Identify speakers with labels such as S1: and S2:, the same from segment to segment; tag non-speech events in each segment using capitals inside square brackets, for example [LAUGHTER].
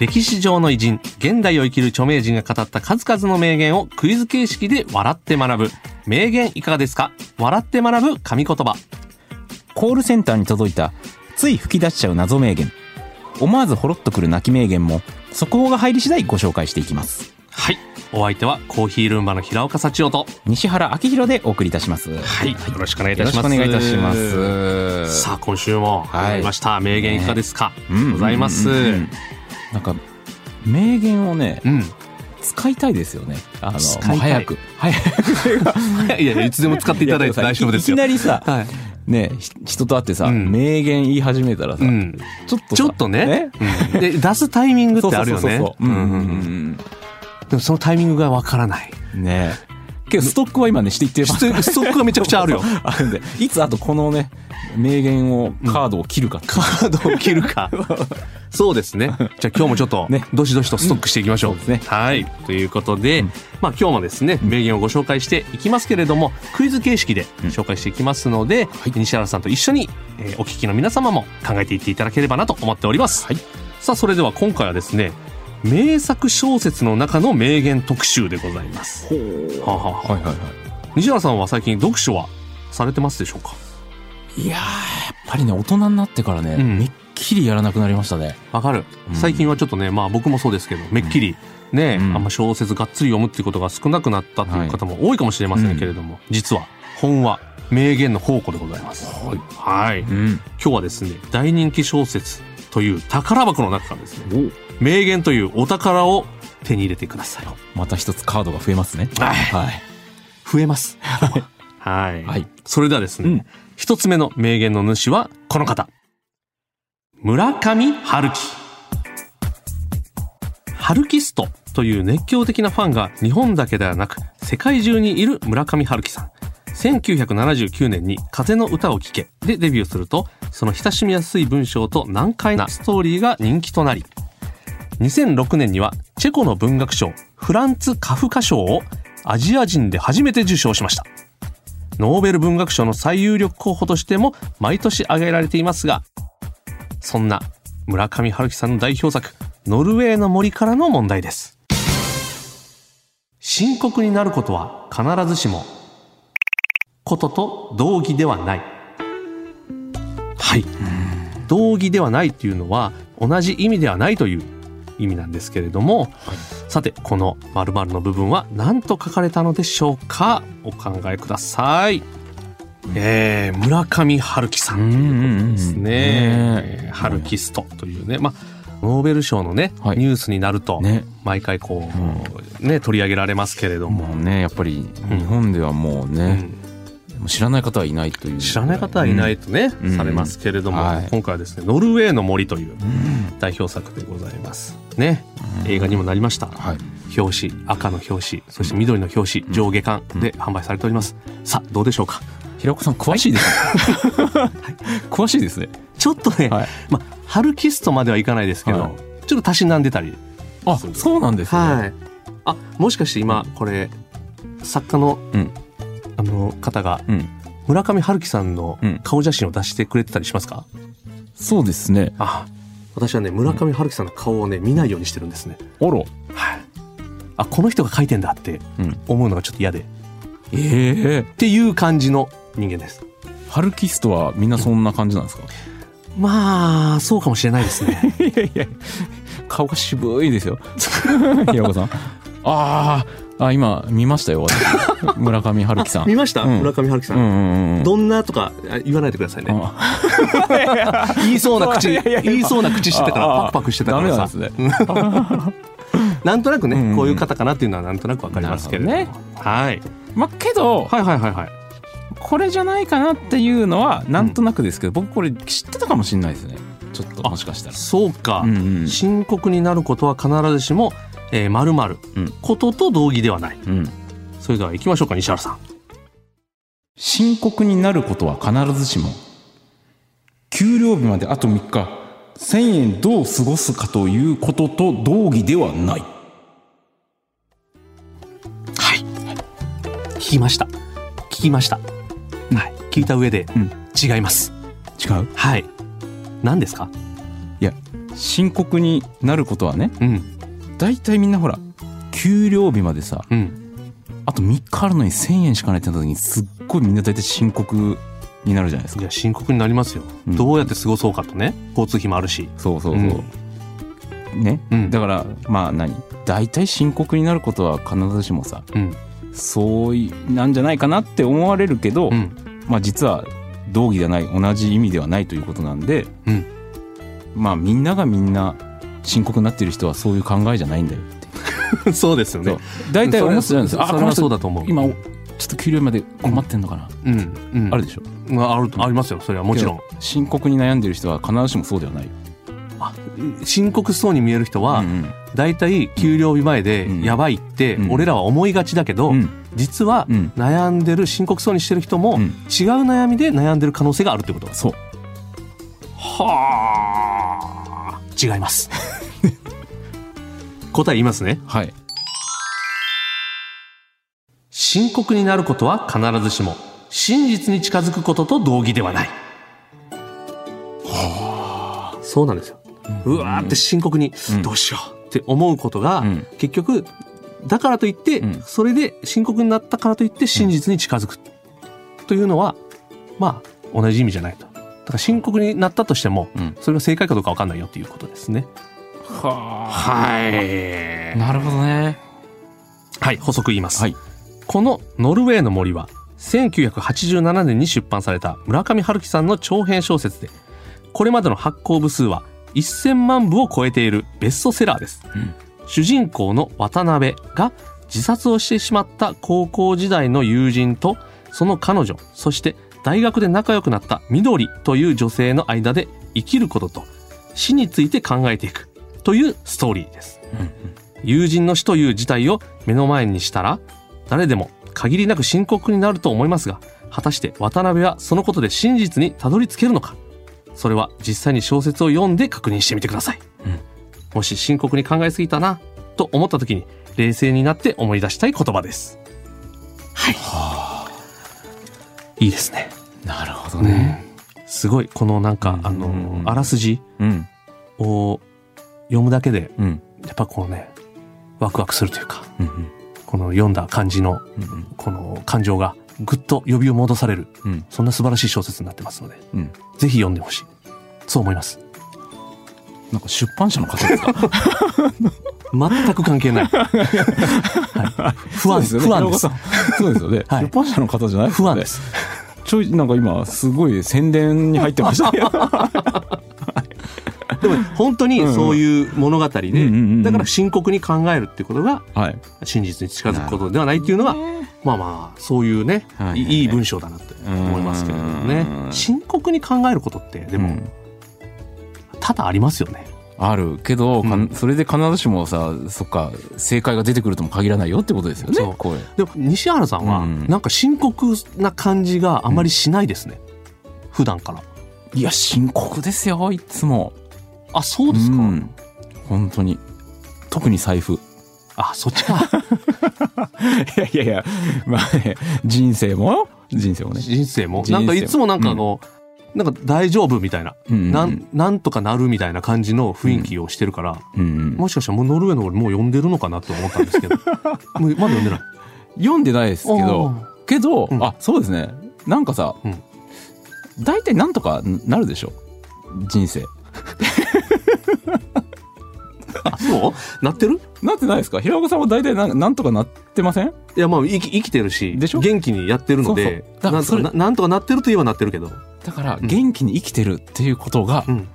S1: 歴史上の偉人現代を生きる著名人が語った数々の名言をクイズ形式で笑って学ぶ。名言いかがですか？笑って学ぶ神言葉。
S2: コールセンターに届いたつい吹き出しちゃう謎名言。思わずほろっとくる泣き名言も速報が入り次第ご紹介していきます。
S1: はい。お相手はコーヒールンバの平岡幸男
S2: 西原明宏でお送りいたします。
S1: はい、よろしくお願いいた
S2: よろしくお
S1: します
S2: 願いいたします。
S1: さあ今週も始まりました、名言いかがですか、
S2: うん。
S1: ございます、
S2: うんうんうんなんか名言をね
S1: うん。
S2: 使いたいですよね。あの早く。早く。
S1: いやいつでも使っていただいて大丈夫ですよ。
S2: いきなりさ
S1: はい、
S2: ねひ人と会ってさ、
S1: うん。
S2: 名言言い始めたらさ、
S1: うん、
S2: ちょっとさ
S1: ちょっとね。うん。で出すタイミングってあるよね。でもそのタイミングがわからない。
S2: うんねけどストックは今ねしていってます
S1: ストックがめちゃくちゃあるよ。[LAUGHS]
S2: あるんで。いつあとこのね名言をカードを切るか、
S1: カードを切るか。[LAUGHS] そうですね。じゃあ今日もちょっと
S2: ね。
S1: どしどしとストックしていきましょう、
S2: うん。ね。
S1: はい。ということで、
S2: うん。
S1: まあ今日もですね名言をご紹介していきますけれどもクイズ形式で紹介していきますので、西原さんと一緒に、えーお聞きの皆様も考えていっていただければなと思っております、
S2: はい。
S1: さあそれでは今回はですね名作小説の中の名言特集でございます。はあはあは。あ
S2: はいはいは
S1: 西原さんは最近読書はされてますでしょうか？
S2: いいやーやっぱりね大人になってからね、
S1: うん。
S2: めっきりやらなくなりましたね。
S1: わかる、
S2: うん。
S1: 最近はちょっとねまあ僕もそうですけどめっきりね、
S2: うん。
S1: あんま小説がっつり読むっていうことが少なくなったという方も多いかもしれませんけれども、実は本は名言の宝庫でございます。
S2: はい。
S1: はい。
S2: うん。
S1: 今日はですね大人気小説という宝箱の中からですね名言というお宝を手に入れてください。
S2: また一つカードが増えますね。
S1: はい。
S2: はい。
S1: 増えます。[LAUGHS] はい、
S2: はい。
S1: それではですね、
S2: うん。
S1: 一つ目の名言の主はこの方。村上春樹。ハルキストという熱狂的なファンが日本だけではなく世界中にいる村上春樹さん。1979年に風の歌を聴け。でデビューするとその親しみやすい文章と難解なストーリーが人気となり2006年にはチェコの文学賞フランツ・カフカ賞をアジア人で初めて受賞しました。ノーベル文学賞の最有力候補としても毎年挙げられていますがそんな村上春樹さんの代表作「ノルウェーの森」からの問題です。深刻になることは必ずしもことと同義ではない。はい。同義ではないというのは同じ意味ではないという意味なんですけれども、さてこの〇〇の部分は何と書かれたのでしょうか？お考えください、えー、村上春樹さん。ということですね。
S2: ね
S1: え。ーハルキストというねまあノーベル賞のね、
S2: はい。
S1: ニュースになると、
S2: ね。
S1: 毎回こう、ね取り上げられますけれども、
S2: もうねやっぱり日本ではもうね、もう知らない方はいないという。
S1: 知らない方はいないとね、
S2: うん。
S1: されますけれども、
S2: はい。
S1: 今回はですね「ノルウェーの森」という
S2: うん。
S1: 代表作でございますね。映画にもなりました、
S2: はい。
S1: 表紙赤の表紙そして緑の表紙上下巻で販売されております、さあどうでしょうか？
S2: 平岡さん詳しいですね、[LAUGHS] 詳しいですね。
S1: ちょっとね、
S2: はい。
S1: まあハルキストまではいかないですけど、
S2: はい。
S1: ちょっとたしなんでたり
S2: あそうなんですね、
S1: はい。あもしかして今これ作家の,、
S2: うん
S1: あの方が
S2: うん。
S1: 村上春樹さんの
S2: うん。
S1: 顔写真を出してくれてたりしますか、
S2: そうですね。
S1: あ私はね村上春樹さんの顔をね見ないようにしてるんですね。
S2: あら
S1: はい。あこの人が書いてんだって
S2: うん。
S1: 思うのがちょっと嫌で。っ
S2: え。え
S1: ていう感じの人間です。
S2: ハルキストはみんなそんな感じなんですか、
S1: まあそうかもしれないですね。[LAUGHS]
S2: いやいや。顔が渋いですよ。[LAUGHS] 平岡さん。あーあ今見ましたよ私。[LAUGHS] 村上春樹さん。
S1: 見ました、
S2: うん。
S1: 村上春樹さん、
S2: うんうんうんうん。
S1: どんなとかあ言わないでくださいね。
S2: あ。[LAUGHS]
S1: 言いそうな口 [LAUGHS] 言いそうな口してたからパクパクしてたからさ。
S2: なね。
S1: なんとなくね、
S2: うん。うん
S1: こういう方かなっていうのはなんとなくわかりますけれども。
S2: なる
S1: はい。
S2: まあけど
S1: はいはいはいはい。
S2: これじゃないかなっていうのはなんとなくですけど、僕これ知ってたかもしれないですね。ちょっともしかしたら。
S1: そうか、
S2: うんうん。
S1: 深刻になることは必ずしもえー、〇〇
S2: うん
S1: ことと同義ではない。
S2: うん
S1: それでは行きましょうか、西原さん。
S2: 深刻になることは必ずしも給料日まであと3日1000円どう過ごすかということと同義ではない
S1: はい。聞きました。聞きました。はい。聞いた上で、
S2: うん
S1: 違います。
S2: 違う？
S1: はい。何ですか？
S2: いや深刻になることはね
S1: うん。
S2: 大体みんなほら給料日までさ
S1: うん。
S2: あと3日あるのに1000円しかないってなった時にすっごいみんな大体深刻になるじゃないですか
S1: いや、深刻になりますよ。
S2: うん
S1: どうやって過ごそうかとね。交通費もあるし。
S2: そうそうそう、ね、
S1: うん
S2: だからまあ何？大体深刻になることは必ずしもさ
S1: うん。
S2: そういなんじゃないかなって思われるけど、
S1: うん。
S2: まあ実は同義ではない同じ意味ではないということなんで、
S1: うん
S2: まあみんながみんな深刻になってる人はそういう考えじゃないんだよって。[LAUGHS]
S1: そうですよね。
S2: 大体思ってたんですよ。あ
S1: それは
S2: この人
S1: そうだと思う。
S2: 今ちょっと給料まで困ってんのかな、
S1: うん。うん。
S2: あるでしょ。
S1: まああるありますよ。それはもちろん。
S2: 深刻に悩んでる人は必ずしもそうではない。
S1: あ深刻そうに見える人は、
S2: うんうん。
S1: 給料日前で
S2: うん。
S1: やばいって
S2: うん。
S1: 俺らは思いがちだけど、
S2: うん。
S1: 実は
S2: うん。
S1: 悩んでる深刻そうにしてる人も
S2: うん。
S1: 違う悩みで悩んでる可能性があるってこと。
S2: そう。
S1: はあ。違います答え言いますね。
S2: はい。
S1: 深刻になることは必ずしも真実に近づくことと同義ではない。はあ。そうなんですよ。うわーって深刻に
S2: うん。
S1: どうしようって思うことが、
S2: うん。
S1: 結局だからといって、
S2: うん。
S1: それで深刻になったからといって真実に近づく。というのはまあ同じ意味じゃないと。だから深刻になったとしても、
S2: うん。
S1: それが正解かどうか分かんないよっていうことですね
S2: は
S1: はい
S2: なるほどね。
S1: はい補足言います、
S2: はい。
S1: この「ノルウェーの森」は1987年に出版された村上春樹さんの長編小説でこれまでの発行部数は1000万部を超えているベストセラーです、
S2: うん。
S1: 主人公の渡辺が自殺をしてしまった高校時代の友人とその彼女そして大学で仲良くなった緑という女性の間で生きることと死について考えていくというストーリーです。友人の死という事態を目の前にしたら誰でも限りなく深刻になると思いますが果たして渡辺はそのことで真実にたどり着けるのか。それは実際に小説を読んで確認してみてください、
S2: うん。
S1: もし深刻に考えすぎたなと思った時に冷静になって思い出したい言葉です。はい。いいですね。
S2: なるほどね。
S1: すごいこのなんか、
S2: うん
S1: あ
S2: うんうん。
S1: のあらすじ
S2: うん。
S1: を読むだけで
S2: うん。
S1: やっぱこうねワクワクするというか
S2: うんうん。
S1: この読んだ感じの
S2: うん
S1: この感情がぐっと呼びを戻される
S2: うん。
S1: そんな素晴らしい小説になってますので
S2: うん。
S1: ぜひ読んでほしい。そう思います。
S2: なんか出版社の方ですか？[LAUGHS]
S1: 全く関係ない、[LAUGHS] はい、不安
S2: そう
S1: 不安です。
S2: そうですよね。
S1: はい。
S2: 出版社の方じゃない
S1: 不安です。
S2: ちょいなんか今すごい宣伝に入ってました [LAUGHS]
S1: でも本当にそういう物語で、
S2: うんうんうんうん。
S1: だから深刻に考えるっていうことが
S2: はい。
S1: 真実に近づくことではないっていうのはまあまあそういうね、
S2: はいはい
S1: 文章だなって思いますけれどもね。
S2: うん。
S1: 深刻に考えることってでも、
S2: うん。
S1: 多々ありますよね。
S2: あるけど、か
S1: うん。
S2: それで必ずしもさそっか正解が出てくるとも限らないよってことですよね
S1: でも西原さんは
S2: うん。
S1: なんか深刻な感じがあまりしないですね、普段から。
S2: いや深刻ですよいつも
S1: あそうですか、
S2: ん。本当に。特に財布。
S1: あそっちか。[LAUGHS]
S2: いやいやいや。まあね人生も？人生もね。人生も？
S1: なんかいつもなんかあの、なんか大丈夫みたいな、
S2: うんうん
S1: なんなんとかなるみたいな感じの雰囲気をしてるから、
S2: うんうん。
S1: もしかしたらもうノルウェーの俺もう読んでるのかなと思ったんですけど [LAUGHS] もうまだ読んでない。
S2: 読んでないですけどけど、
S1: うん。
S2: あそうですね。なんかさ、
S1: うん。
S2: 大体なんとかなるでしょ？人生 [LAUGHS]
S1: あそう？なってる？
S2: なってないですか？平岡さんは大体なんなんとかなってません？
S1: いやまあ生き生きてるし
S2: でしょ？
S1: 元気にやってるので
S2: そうそう。だからそれ
S1: なんとかななんとかなってるといえばなってるけど、
S2: だから
S1: うん
S2: 元気に生きてるっていうことが
S1: うん。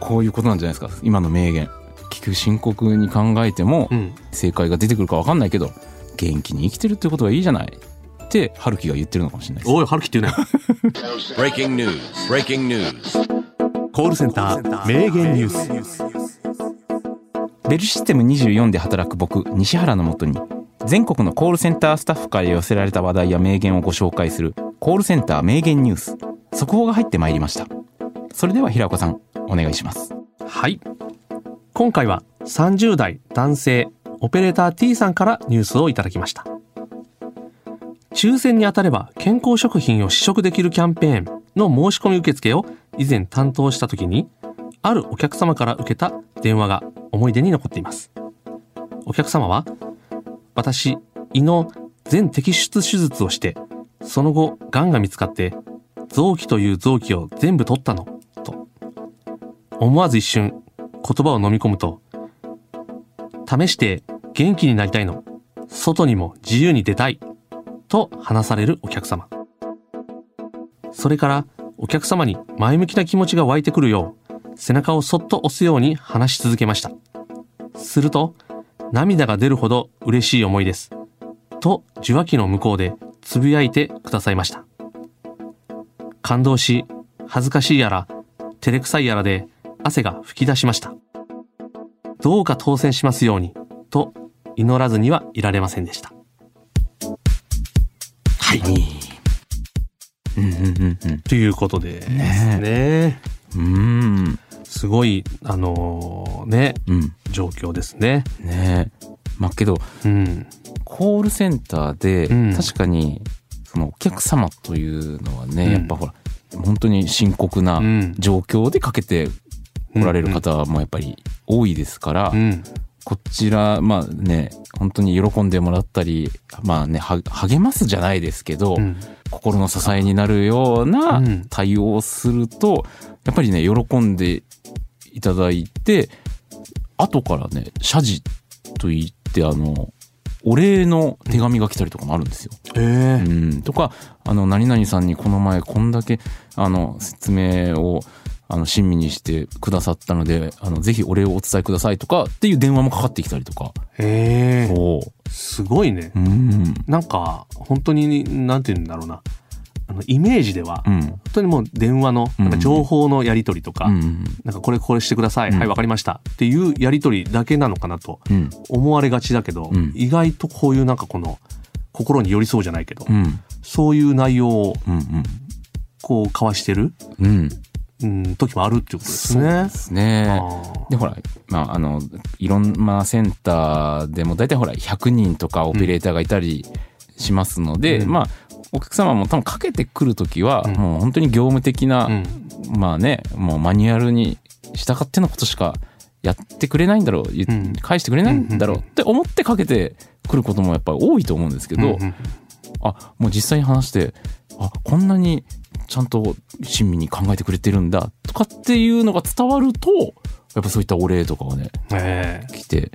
S2: こういうことなんじゃないですか？今の名言。結局深刻に考えても
S1: うん、
S2: 正解が出てくるか分かんないけど元気に生きてるってことがいいじゃない？って春樹が言ってるのかもしれないです。
S1: おい春樹って言うね [LAUGHS]
S3: Breaking news. Breaking news.
S1: コールセンター名言ニュース。
S2: ベルシステム24で働く僕西原のもとに全国のコールセンタースタッフから寄せられた話題や名言をご紹介するコールセンター名言ニュース。速報が入ってまいりました。それでは平子さんお願いします。
S1: はい。今回は30代男性オペレーター T さんからニュースをいただきました。抽選に当たれば健康食品を試食できるキャンペーンの申し込み受付を以前担当した時に、あるお客様から受けた電話が思い出に残っています。お客様は、私、胃の全摘出手術をして、その後、癌が見つかって、臓器という臓器を全部取ったの、と。思わず一瞬、言葉を飲み込むと、試して元気になりたいの。外にも自由に出たい。と話されるお客様。それからお客様に前向きな気持ちが湧いてくるよう、背中をそっと押すように話し続けました。すると、涙が出るほど嬉しい思いです。と受話器の向こうでつぶやいてくださいました。感動し、恥ずかしいやら、照れくさいやらで汗が吹き出しました。どうか当選しますように、と祈らずにはいられませんでした。はい。
S2: うんうんうん
S1: ということでですね。
S2: うん。うん。
S1: すごい、あのーね、
S2: うん。
S1: 状況ですね。
S2: ね。えまあけど
S1: うん。
S2: コールセンターで
S1: うん。
S2: 確かにそのお客様というのはね、
S1: うん。
S2: やっぱほら本当に深刻な
S1: うん。
S2: 状況でかけておられる方もやっぱり多いですから、
S1: うん。
S2: こちらまあね本当に喜んでもらったりまあねは励ますじゃないですけど、
S1: うん。
S2: 心の支えになるような
S1: うん
S2: 対応をすると、やっぱりね喜んでいただいて後からね謝辞と言ってあのお礼の手紙が来たりとかもあるんですよ。
S1: ええ
S2: うん、とかあの何々さんにこの前こんだけあの説明をあの親身にしてくださったのであのぜひお礼をお伝えくださいとかっていう電話もかかってきたりとか。
S1: ええ
S2: そう。
S1: すごいね。
S2: うん。
S1: なんか、本当に、なんて言うんだろうな。あの、イメージでは、
S2: うん。
S1: 本当にもう電話の、なんか情報のやり取りとか、
S2: うん。
S1: なんかこれこれしてください、
S2: うん。
S1: はいわかりました。っていうやり取りだけなのかなと
S2: うん。
S1: 思われがちだけど、
S2: うん。
S1: 意外とこういうなんかこの心に寄り添うじゃないけど、
S2: うん。
S1: そういう内容を
S2: うん
S1: こう交わしてる、
S2: うん
S1: 時もあるっていうことです
S2: そう
S1: ね
S2: で。すね。
S1: あ
S2: で、ほら、まあ、あの、いろんなセンターでも、大体ほら、100人とかオペレーターがいたりしますので、
S1: うん。
S2: まあ、お客様も多分かけてくるときは、
S1: うん。
S2: もう本当に業務的な、
S1: ーうん。
S2: まあね、もうマニュアルに従ってのことしかやってくれないんだろう、言
S1: うん。
S2: 返してくれないんだろうって思ってかけてくることもやっぱり多いと思うんですけど、
S1: うんうん。
S2: あ、もう実際に話して、あ、こんなにちゃんと親身に考えてくれてるんだ、とかっていうのが伝わると、やっぱそういったお礼とかがね、
S1: ええ
S2: 来て。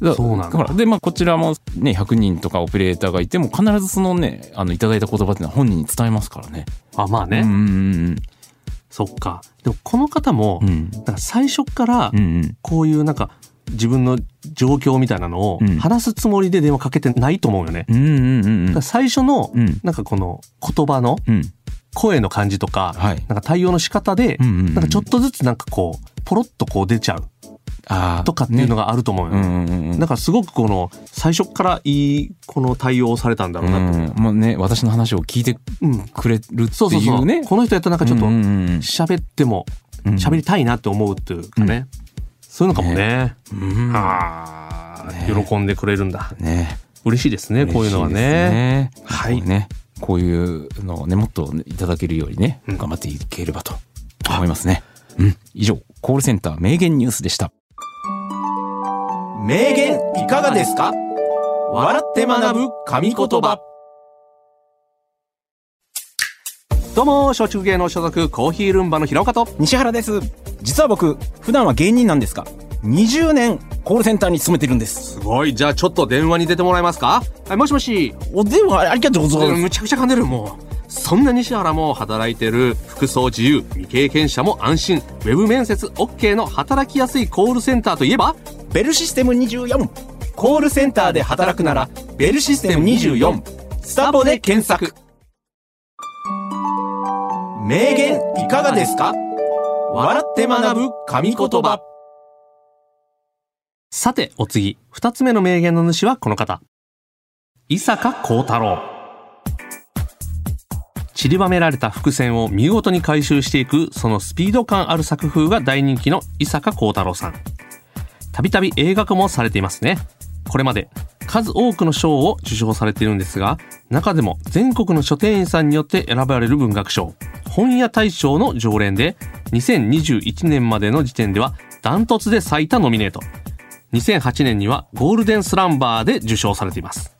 S2: だ
S1: そうなんだ
S2: で、まあ、こちらもね、100人とかオペレーターがいても、必ずそのね、あの、いただいた言葉っていうのは本人に伝えますからね。
S1: あ、まあね、
S2: うんうん
S1: そっか。でもこの方も、
S2: うん。うん。
S1: なんか最初から。こういうなんか自分の状況みたいなのを
S2: うん
S1: 話すつもりで電話かけてないと思うよね。
S2: うんうんうんうん
S1: だから最初の
S2: うん。
S1: なんかこの言葉の
S2: うん。
S1: 声の感じとか、
S2: はい。
S1: なんか対応の仕方で、
S2: うんうんうん
S1: なんかちょっとずつなんかこう、ポロッとこう出ちゃう。とかっていうの
S2: が、
S1: があると思うよね。
S2: うんうんうんうん。
S1: だからすごくこの、最初からいい、この対応をされたんだろうなと思う。
S2: うん、もうね、私の話を聞いて
S1: うん。
S2: くれるっていうね。
S1: そうそうそう。この人やったらなんかちょっと
S2: うんうんうん
S1: 喋っても、
S2: うん
S1: 喋りたいなって思うっていうかね。そういうのかもね。
S2: うん
S1: ああ、
S2: ね
S1: 喜んでくれるんだ。
S2: ね。
S1: 嬉しいですね、こういうのはね。
S2: ね。
S1: はい
S2: ね。こういうのをね、もっといただけるようにね、
S1: うん
S2: 頑張っていければと思いますね。うん。以上、コールセンター名言ニュースでした。
S3: 名言いかがですか？笑って学ぶ神言葉
S1: どうも、松竹芸能所属コーヒールンバの平岡と。
S4: 西原です実は僕普段は芸人なんですが20年コールセンターに勤めてるんです。
S1: すごい。じゃあちょっと電話に出てもらえますか？はい、もしもし。
S4: お電話ありがとうございます。
S1: むちゃくちゃ噛んでる、もう。そんな西原も働いてる。服装自由、未経験者も安心、ウェブ面接 OK の働きやすいコールセンターといえば？
S4: ベルシステム24
S3: コールセンターで働くならベルシステム24スタボで検索。名言いかがですか？笑って学ぶ神言葉
S1: さて、お次、二つ目の名言の主はこの方。伊坂幸太郎。散りばめられた伏線を見事に回収していく、そのスピード感ある作風が大人気の伊坂幸太郎さん。たびたび映画化もされていますね。これまで数多くの賞を受賞されているんですが、中でも全国の書店員さんによって選ばれる文学賞、本屋大賞の常連で、2021年までの時点ではダントツで最多ノミネート。2008年にはゴールデンスランバーで受賞されています。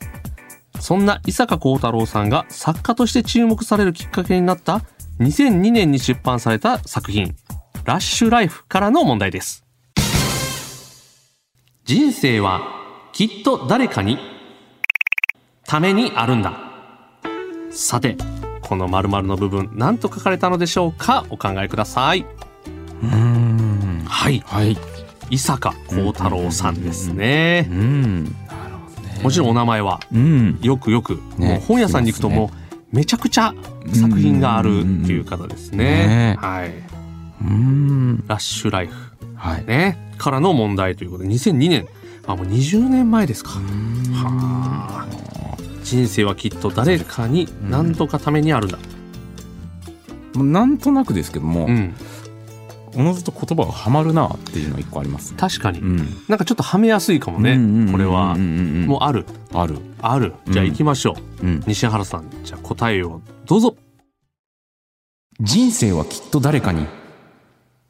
S1: そんな伊坂幸太郎さんが作家として注目されるきっかけになった2002年に出版された作品、ラッシュライフからの問題です。人生はきっと誰かにためにあるんだ。さて、この〇〇の部分、何と書かれたのでしょうか？お考えください。
S2: うーん
S1: はい。
S2: はい
S1: 伊坂幸太郎さんですね
S2: う。ん
S1: もちろんお名前は
S2: うん
S1: よくよく、
S2: ね
S1: もう本屋さんに行くともうめちゃくちゃ作品があるっていう方ですね。
S2: ね
S1: はい。
S2: うん
S1: ラッシュライフ。
S2: はい
S1: ね。からの問題ということで、2002年。あ、もう20年前ですか。はあ。人生はきっと誰かに何とかためにあるんだ。
S2: なんとなくですけども
S1: うん。
S2: おのずと言葉がはまるなっていうのが一個あります
S1: 確かに。
S2: うん
S1: なんかちょっとはめやすいかもね。これは。もうある。
S2: うある
S1: ある。じゃあ
S2: うん
S1: 行きましょう。
S2: うん
S1: 西原さん、じゃあ答えをどうぞ。
S2: 人生はきっと誰かに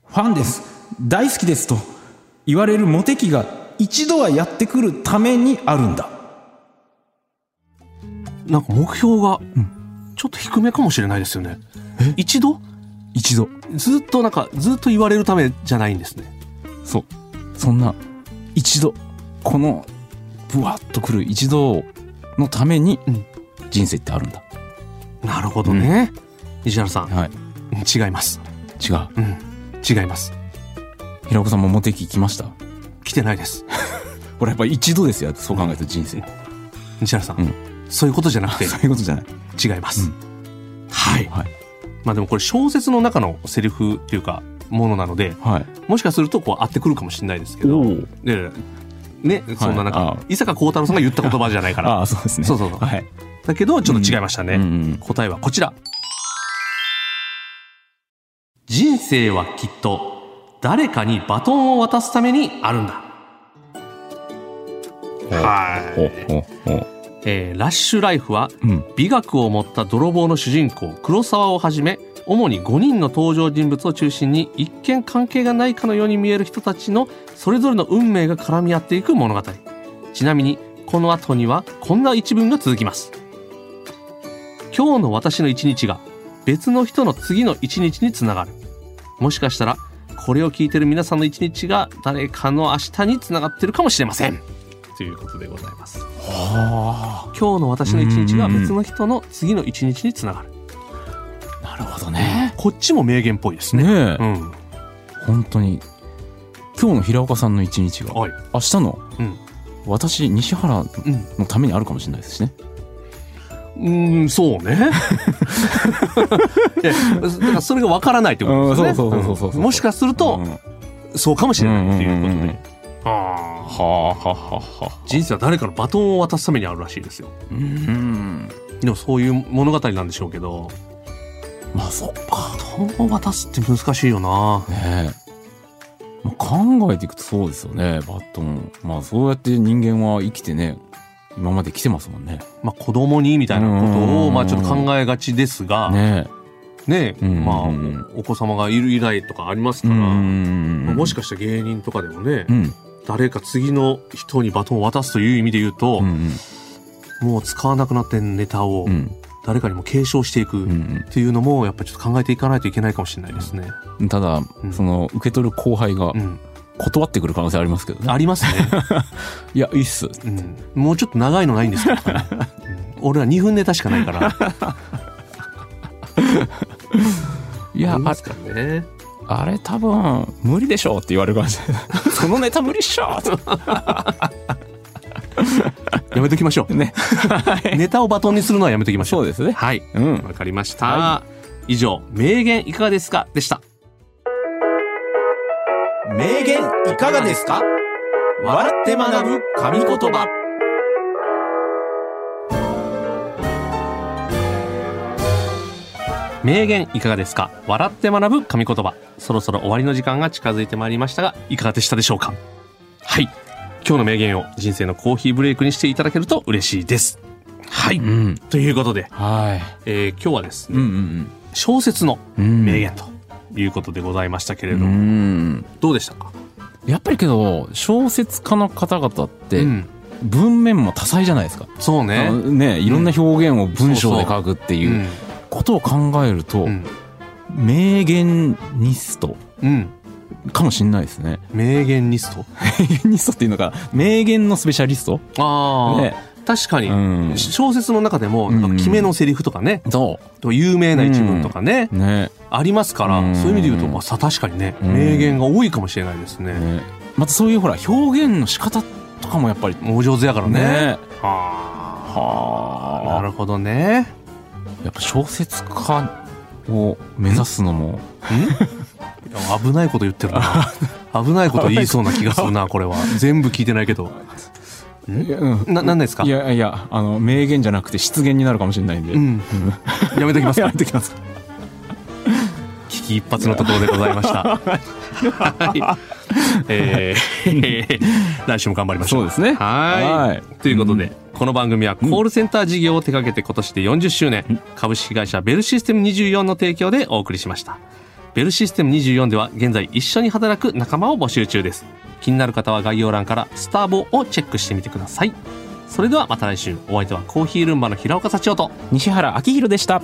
S2: ファンです大好きですと言われるモテ期が一度はやってくるためにあるんだ
S1: なんか目標がちょっと低めかもしれないですよね。一度？
S2: 一度。
S1: ずっとなんかずっと言われるためじゃないんですね。
S2: そう。そんな一度このブワッとくる一度のために
S1: うん。
S2: 人生ってあるんだ、
S1: なるほどね。西原さん、
S2: はい。
S1: 違います。
S2: 違う。
S1: うん、違います。
S2: 平岡さんもモテ期来ました？
S1: 来てないです。[LAUGHS]
S2: これやっぱ一度ですよ。そう考えると人生。
S1: 西原さん、
S2: うん。
S1: そういうことじゃなくて。[LAUGHS]
S2: そういうことじゃない。
S1: 違います。はい。
S2: はい
S1: まあでもこれ小説の中のセリフっていうかものなので、
S2: はい
S1: もしかするとこう合ってくるかもしれないですけど、
S2: お
S1: でね、そんななん
S2: あ
S1: か、伊坂幸太郎さんが言った言葉じゃないから。[LAUGHS]
S2: ああそうですね
S1: そうそうそう
S2: はい
S1: だけど、ちょっと違いましたね。
S2: うんうん
S1: 答えはこちら。人生はきっと誰かにバトンを渡すためにあるんだ。はい。えーラッシュライフは
S2: うん。
S1: 美学を持った泥棒の主人公黒沢をはじめ主に5人の登場人物を中心に一見関係がないかのように見える人たちのそれぞれの運命が絡み合っていく物語。ちなみにこの後にはこんな一文が続きます。今日の私の一日が別の人の次の一日につながる。もしかしたらこれを聞いてる皆さんの一日が誰かの明日につながってるかもしれませんということでございます
S2: は
S1: 今日の私の一日が別の人の次の一日につながる。
S2: あなるほどね
S1: こっちも名言っぽいですね。
S2: ねえ、
S1: うん。
S2: 本当に今日の平岡さんの一日が
S1: はい。
S2: 明日の
S1: うん。
S2: 私西原
S1: うん。
S2: のためにあるかもしれないですしね
S1: うーん、そうね。だからそれがわからないってことですね。もしかすると、
S2: うん
S1: そうかもしれないっていうことで。ああ。
S2: はあ。はあはあはあ。
S1: 人生は誰かのバトンを渡すためにあるらしいですよ。
S2: うん。
S1: でもそういう物語なんでしょうけど、
S2: まあそっか
S1: バトンを渡すって難しいよな。
S2: ねえ、まあ、考えていくとそうですよね。バトン。まあそうやって人間は生きてね今まで来てますもんね。
S1: まあ子供にみたいなことを、
S2: うん。
S1: まあちょっと考えがちですが、
S2: ね
S1: ね
S2: うん。
S1: まあ
S2: うん
S1: お子様がいる以来とかあります
S2: え
S1: から、
S2: ん。
S1: まあもしかしたら芸人とかでもね、
S2: うん
S1: 誰か次の人にバトンを渡すという意味で言うと
S2: う、ん
S1: もう使わなくなってんネタを
S2: うん。
S1: 誰かにも継承していくっ
S2: うん。
S1: ていうのもやっぱりちょっと考えていかないといけないかもしれないですね。
S2: うんただ
S1: うん。
S2: その受け取る後輩が
S1: うん、
S2: 断ってくる可能性ありますけどね。
S1: ありますね、[LAUGHS]
S2: いやいいっす。
S1: うん。もうちょっと長いのないんですか、[LAUGHS] うん。俺は2分ネタしかないから。[LAUGHS]
S2: いやあ
S1: ありますからね。
S2: あれ多分無理でしょうって言われるかもしれないそのネタ無理っしょ [LAUGHS]
S1: やめときましょう。
S2: ね
S1: ネタをバトンにするのはやめときましょう。
S2: そうですね
S1: はい。
S2: うん
S1: わかりました。
S2: は
S1: 以上、名言いかがですか？でした。
S3: 名言いかがですか？笑って学ぶ神言葉
S1: 名言いかがですか？笑って学ぶ神言葉。そろそろ終わりの時間が近づいてまいりましたがいかがでしたでしょうか？はい。今日の名言を人生のコーヒーブレイクにしていただけると嬉しいです。はい、
S2: うん。
S1: ということで、
S2: は
S1: えー今日はです
S2: い。
S1: ね、
S2: ん
S1: 小説の
S2: うん。
S1: 名言ということでございましたけれ
S2: う
S1: ども、
S2: ん。
S1: どうでしたか？
S2: やっぱりけど、小説家の方々って、
S1: うん、
S2: 文面も多彩じゃないですか。
S1: そうね。
S2: ね、いろんな表現を文章で書くって
S1: う。
S2: いうんことを考えると、
S1: うん
S2: 名言ニスト
S1: うん
S2: かもしんないですね。
S1: 名言ニスト？
S2: 名言ニストっていうのか、名言のスペシャリスト？
S1: ああ、
S2: ね。
S1: 確かに、
S2: うん
S1: 小説の中でもなんか決めのセリフとかね、
S2: そ
S1: 有名な一文とかね、
S2: う。ね。
S1: ありますから、
S2: うん
S1: そういう意味で言うと、まあ、さ確かにね、
S2: うん
S1: 名言が多いかもしれないですね。
S2: ねまたそういうほら、表現の仕方とかもやっぱり、
S1: もうお上手やからね。
S2: ね。
S1: はあ。な
S2: は
S1: るほどね。
S2: あ。やっぱ小説家を目指すのも、
S1: 危ないこと言ってるな。[LAUGHS] 危ないこと言いそうな気がするな、これは。全部聞いてないけど。
S2: いやうん
S1: な、なんですか？
S2: いやいや、あの、名言じゃなくて失言になるかもしれないんで。
S1: うん。やめときますか？[LAUGHS]
S2: やめ。てきます。
S1: 危機一髪のところでございました。[LAUGHS] はい。えー、来週も頑張りましょう。
S2: そうですね
S1: はい
S2: はい
S1: ということで、この番組はコールセンター事業を手掛けて今年で40周年、株式会社ベルシステム24の提供でお送りしました。ベルシステム24では現在一緒に働く仲間を募集中です。気になる方は概要欄からスターボをチェックしてみてください。それではまた来週、お相手はコーヒールンバの平岡幸男と、
S2: 西原明宏でした。